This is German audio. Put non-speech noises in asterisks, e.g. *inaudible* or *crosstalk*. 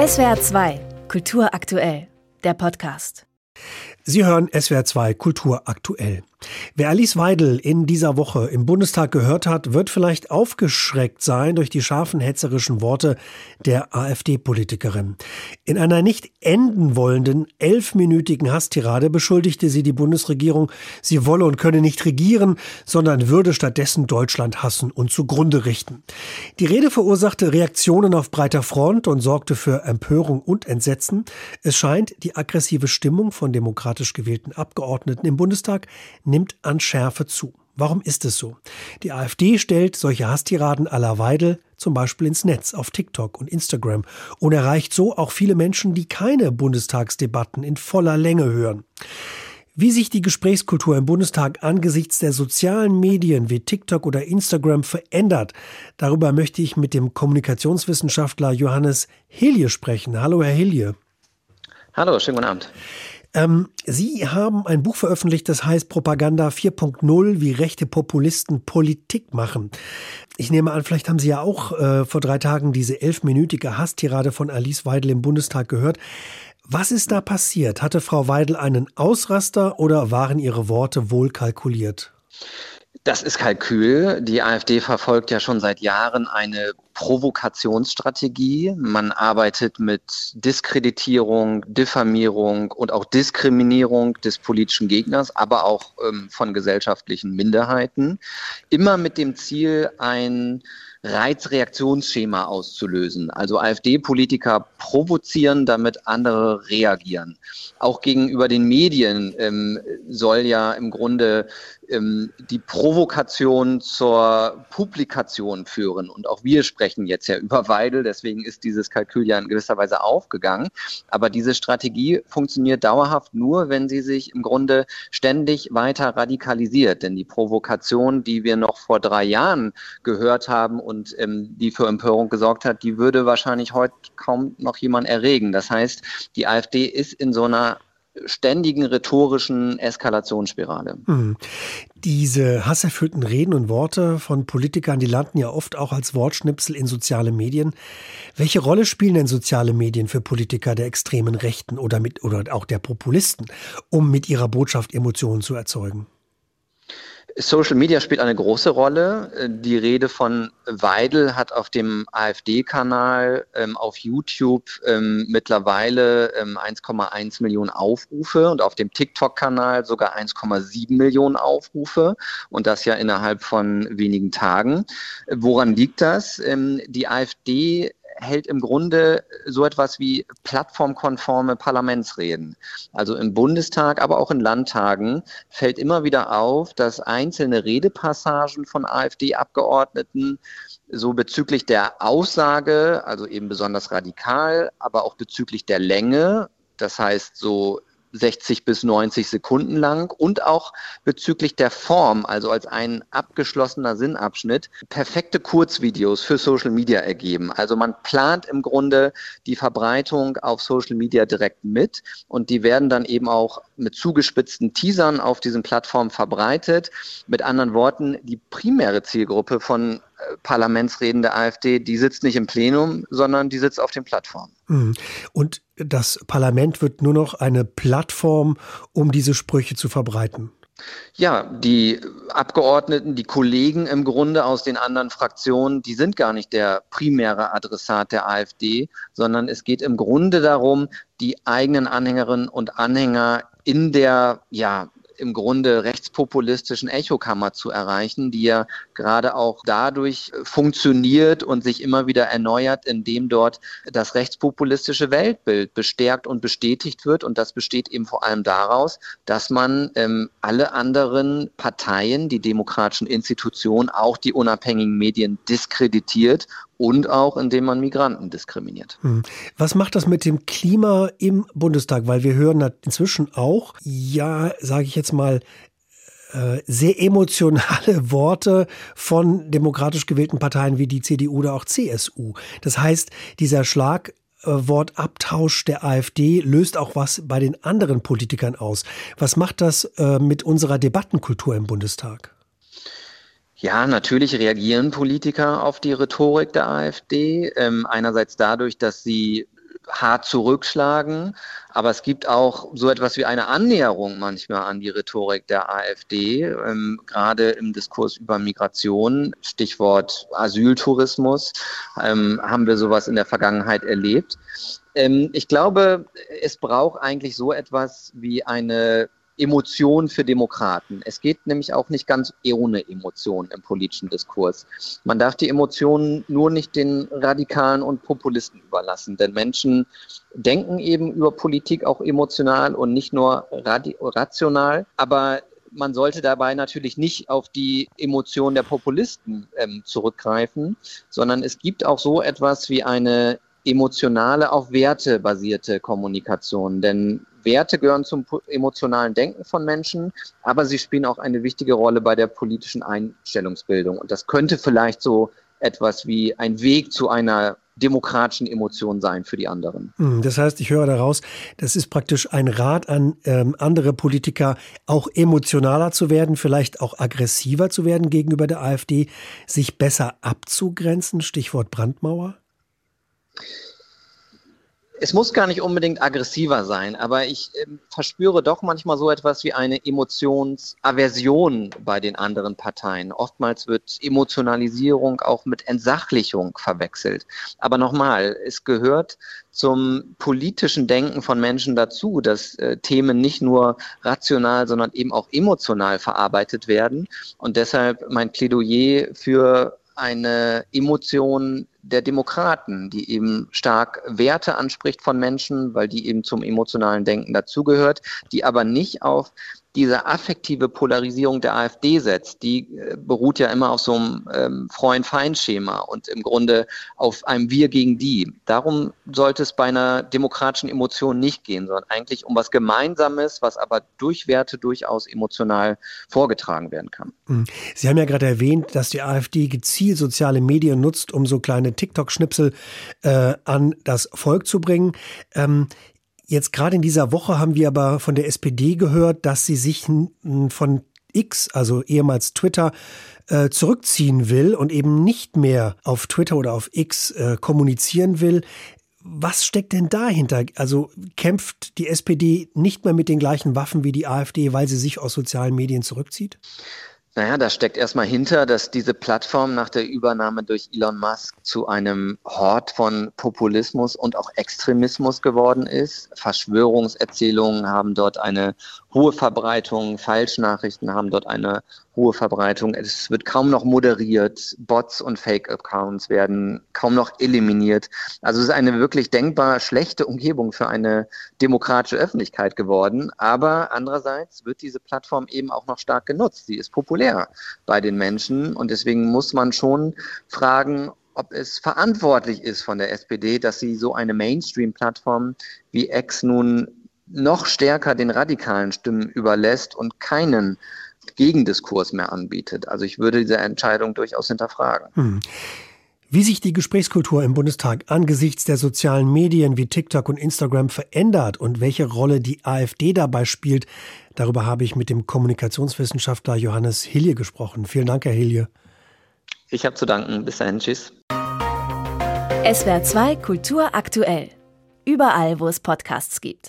SWR 2, Kultur aktuell, der Podcast. Sie hören SWR 2 Kultur aktuell. Wer Alice Weidel in dieser Woche im Bundestag gehört hat, wird vielleicht aufgeschreckt sein durch die scharfen hetzerischen Worte der AfD-Politikerin. In einer nicht enden wollenden elfminütigen Hasstirade beschuldigte sie die Bundesregierung, sie wolle und könne nicht regieren, sondern würde stattdessen Deutschland hassen und zugrunde richten. Die Rede verursachte Reaktionen auf breiter Front und sorgte für Empörung und Entsetzen. Es scheint, die aggressive Stimmung von demokratisch gewählten Abgeordneten im Bundestag nimmt an Schärfe zu. Warum ist es so? Die AfD stellt solche Hasstiraden aller Weidel zum Beispiel ins Netz, auf TikTok und Instagram und erreicht so auch viele Menschen, die keine Bundestagsdebatten in voller Länge hören. Wie sich die Gesprächskultur im Bundestag angesichts der sozialen Medien wie TikTok oder Instagram verändert, darüber möchte ich mit dem Kommunikationswissenschaftler Johannes Hilje sprechen. Hallo, Herr Hilje. Hallo, schönen guten Abend. Ähm, Sie haben ein Buch veröffentlicht, das heißt Propaganda 4.0, wie rechte Populisten Politik machen. Ich nehme an, vielleicht haben Sie ja auch äh, vor drei Tagen diese elfminütige Hasstirade von Alice Weidel im Bundestag gehört. Was ist da passiert? Hatte Frau Weidel einen Ausraster oder waren ihre Worte wohl kalkuliert? Das ist Kalkül. Die AfD verfolgt ja schon seit Jahren eine Provokationsstrategie. Man arbeitet mit Diskreditierung, Diffamierung und auch Diskriminierung des politischen Gegners, aber auch ähm, von gesellschaftlichen Minderheiten. Immer mit dem Ziel, ein Reizreaktionsschema auszulösen. Also AfD-Politiker provozieren, damit andere reagieren. Auch gegenüber den Medien ähm, soll ja im Grunde ähm, die Provokation zur Publikation führen. Und auch wir sprechen jetzt ja *laughs* über Weidel, deswegen ist dieses Kalkül ja in gewisser Weise aufgegangen. Aber diese Strategie funktioniert dauerhaft nur, wenn sie sich im Grunde ständig weiter radikalisiert. Denn die Provokation, die wir noch vor drei Jahren gehört haben und ähm, die für Empörung gesorgt hat, die würde wahrscheinlich heute kaum noch jemand erregen. Das heißt, die AfD ist in so einer ständigen rhetorischen Eskalationsspirale. Hm. Diese hasserfüllten Reden und Worte von Politikern, die landen ja oft auch als Wortschnipsel in soziale Medien. Welche Rolle spielen denn soziale Medien für Politiker der extremen Rechten oder, mit, oder auch der Populisten, um mit ihrer Botschaft Emotionen zu erzeugen? Social Media spielt eine große Rolle. Die Rede von Weidel hat auf dem AfD-Kanal ähm, auf YouTube ähm, mittlerweile ähm, 1,1 Millionen Aufrufe und auf dem TikTok-Kanal sogar 1,7 Millionen Aufrufe und das ja innerhalb von wenigen Tagen. Woran liegt das? Ähm, die AfD hält im Grunde so etwas wie plattformkonforme Parlamentsreden. Also im Bundestag, aber auch in Landtagen fällt immer wieder auf, dass einzelne Redepassagen von AfD-Abgeordneten so bezüglich der Aussage, also eben besonders radikal, aber auch bezüglich der Länge, das heißt so 60 bis 90 Sekunden lang und auch bezüglich der Form, also als ein abgeschlossener Sinnabschnitt, perfekte Kurzvideos für Social Media ergeben. Also man plant im Grunde die Verbreitung auf Social Media direkt mit und die werden dann eben auch mit zugespitzten Teasern auf diesen Plattformen verbreitet. Mit anderen Worten, die primäre Zielgruppe von Parlamentsreden der AfD, die sitzt nicht im Plenum, sondern die sitzt auf den Plattformen. Mhm. Und das Parlament wird nur noch eine Plattform, um diese Sprüche zu verbreiten. Ja, die Abgeordneten, die Kollegen im Grunde aus den anderen Fraktionen, die sind gar nicht der primäre Adressat der AfD, sondern es geht im Grunde darum, die eigenen Anhängerinnen und Anhänger in der ja, im Grunde rechtspopulistischen Echokammer zu erreichen, die ja gerade auch dadurch funktioniert und sich immer wieder erneuert, indem dort das rechtspopulistische Weltbild bestärkt und bestätigt wird. Und das besteht eben vor allem daraus, dass man ähm, alle anderen Parteien, die demokratischen Institutionen, auch die unabhängigen Medien diskreditiert und auch indem man Migranten diskriminiert. Hm. Was macht das mit dem Klima im Bundestag? Weil wir hören inzwischen auch, ja, sage ich jetzt mal, äh, sehr emotionale *laughs* Worte von demokratisch gewählten Parteien wie die CDU oder auch CSU. Das heißt, dieser Schlagwortabtausch der AfD löst auch was bei den anderen Politikern aus. Was macht das äh, mit unserer Debattenkultur im Bundestag? Ja, natürlich reagieren Politiker auf die Rhetorik der AfD. Ähm, einerseits dadurch, dass sie hart zurückschlagen. Aber es gibt auch so etwas wie eine Annäherung manchmal an die Rhetorik der AfD, ähm, gerade im Diskurs über Migration, Stichwort Asyltourismus, ähm, haben wir sowas in der Vergangenheit erlebt. Ähm, ich glaube, es braucht eigentlich so etwas wie eine Emotion für Demokraten. Es geht nämlich auch nicht ganz ohne Emotionen im politischen Diskurs. Man darf die Emotionen nur nicht den Radikalen und Populisten überlassen, denn Menschen denken eben über Politik auch emotional und nicht nur rational. Aber man sollte dabei natürlich nicht auf die Emotionen der Populisten ähm, zurückgreifen, sondern es gibt auch so etwas wie eine emotionale, auf Werte basierte Kommunikation. Denn Werte gehören zum emotionalen Denken von Menschen, aber sie spielen auch eine wichtige Rolle bei der politischen Einstellungsbildung. Und das könnte vielleicht so etwas wie ein Weg zu einer demokratischen Emotion sein für die anderen. Hm, das heißt, ich höre daraus, das ist praktisch ein Rat an ähm, andere Politiker, auch emotionaler zu werden, vielleicht auch aggressiver zu werden gegenüber der AfD, sich besser abzugrenzen, Stichwort Brandmauer? Es muss gar nicht unbedingt aggressiver sein, aber ich äh, verspüre doch manchmal so etwas wie eine Emotionsaversion bei den anderen Parteien. Oftmals wird Emotionalisierung auch mit Entsachlichung verwechselt. Aber nochmal, es gehört zum politischen Denken von Menschen dazu, dass äh, Themen nicht nur rational, sondern eben auch emotional verarbeitet werden. Und deshalb mein Plädoyer für eine Emotion der Demokraten, die eben stark Werte anspricht von Menschen, weil die eben zum emotionalen Denken dazugehört, die aber nicht auf diese affektive Polarisierung der AfD setzt, die äh, beruht ja immer auf so einem ähm, Freund-Feind-Schema und im Grunde auf einem Wir gegen die. Darum sollte es bei einer demokratischen Emotion nicht gehen, sondern eigentlich um was Gemeinsames, was aber durch Werte durchaus emotional vorgetragen werden kann. Hm. Sie haben ja gerade erwähnt, dass die AfD gezielt soziale Medien nutzt, um so kleine TikTok-Schnipsel äh, an das Volk zu bringen. Ähm, Jetzt gerade in dieser Woche haben wir aber von der SPD gehört, dass sie sich von X, also ehemals Twitter, äh, zurückziehen will und eben nicht mehr auf Twitter oder auf X äh, kommunizieren will. Was steckt denn dahinter? Also kämpft die SPD nicht mehr mit den gleichen Waffen wie die AfD, weil sie sich aus sozialen Medien zurückzieht? Naja, da steckt erstmal hinter, dass diese Plattform nach der Übernahme durch Elon Musk zu einem Hort von Populismus und auch Extremismus geworden ist. Verschwörungserzählungen haben dort eine hohe Verbreitung, Falschnachrichten haben dort eine hohe Verbreitung. Es wird kaum noch moderiert. Bots und Fake-Accounts werden kaum noch eliminiert. Also es ist eine wirklich denkbar schlechte Umgebung für eine demokratische Öffentlichkeit geworden. Aber andererseits wird diese Plattform eben auch noch stark genutzt. Sie ist populär bei den Menschen und deswegen muss man schon fragen, ob es verantwortlich ist von der SPD, dass sie so eine Mainstream-Plattform wie X nun noch stärker den radikalen Stimmen überlässt und keinen Gegendiskurs mehr anbietet. Also ich würde diese Entscheidung durchaus hinterfragen. Hm. Wie sich die Gesprächskultur im Bundestag angesichts der sozialen Medien wie TikTok und Instagram verändert und welche Rolle die AfD dabei spielt, darüber habe ich mit dem Kommunikationswissenschaftler Johannes Hilje gesprochen. Vielen Dank, Herr Hilje. Ich habe zu danken. Bis dahin. Tschüss. SWR 2 Kultur aktuell. Überall, wo es Podcasts gibt.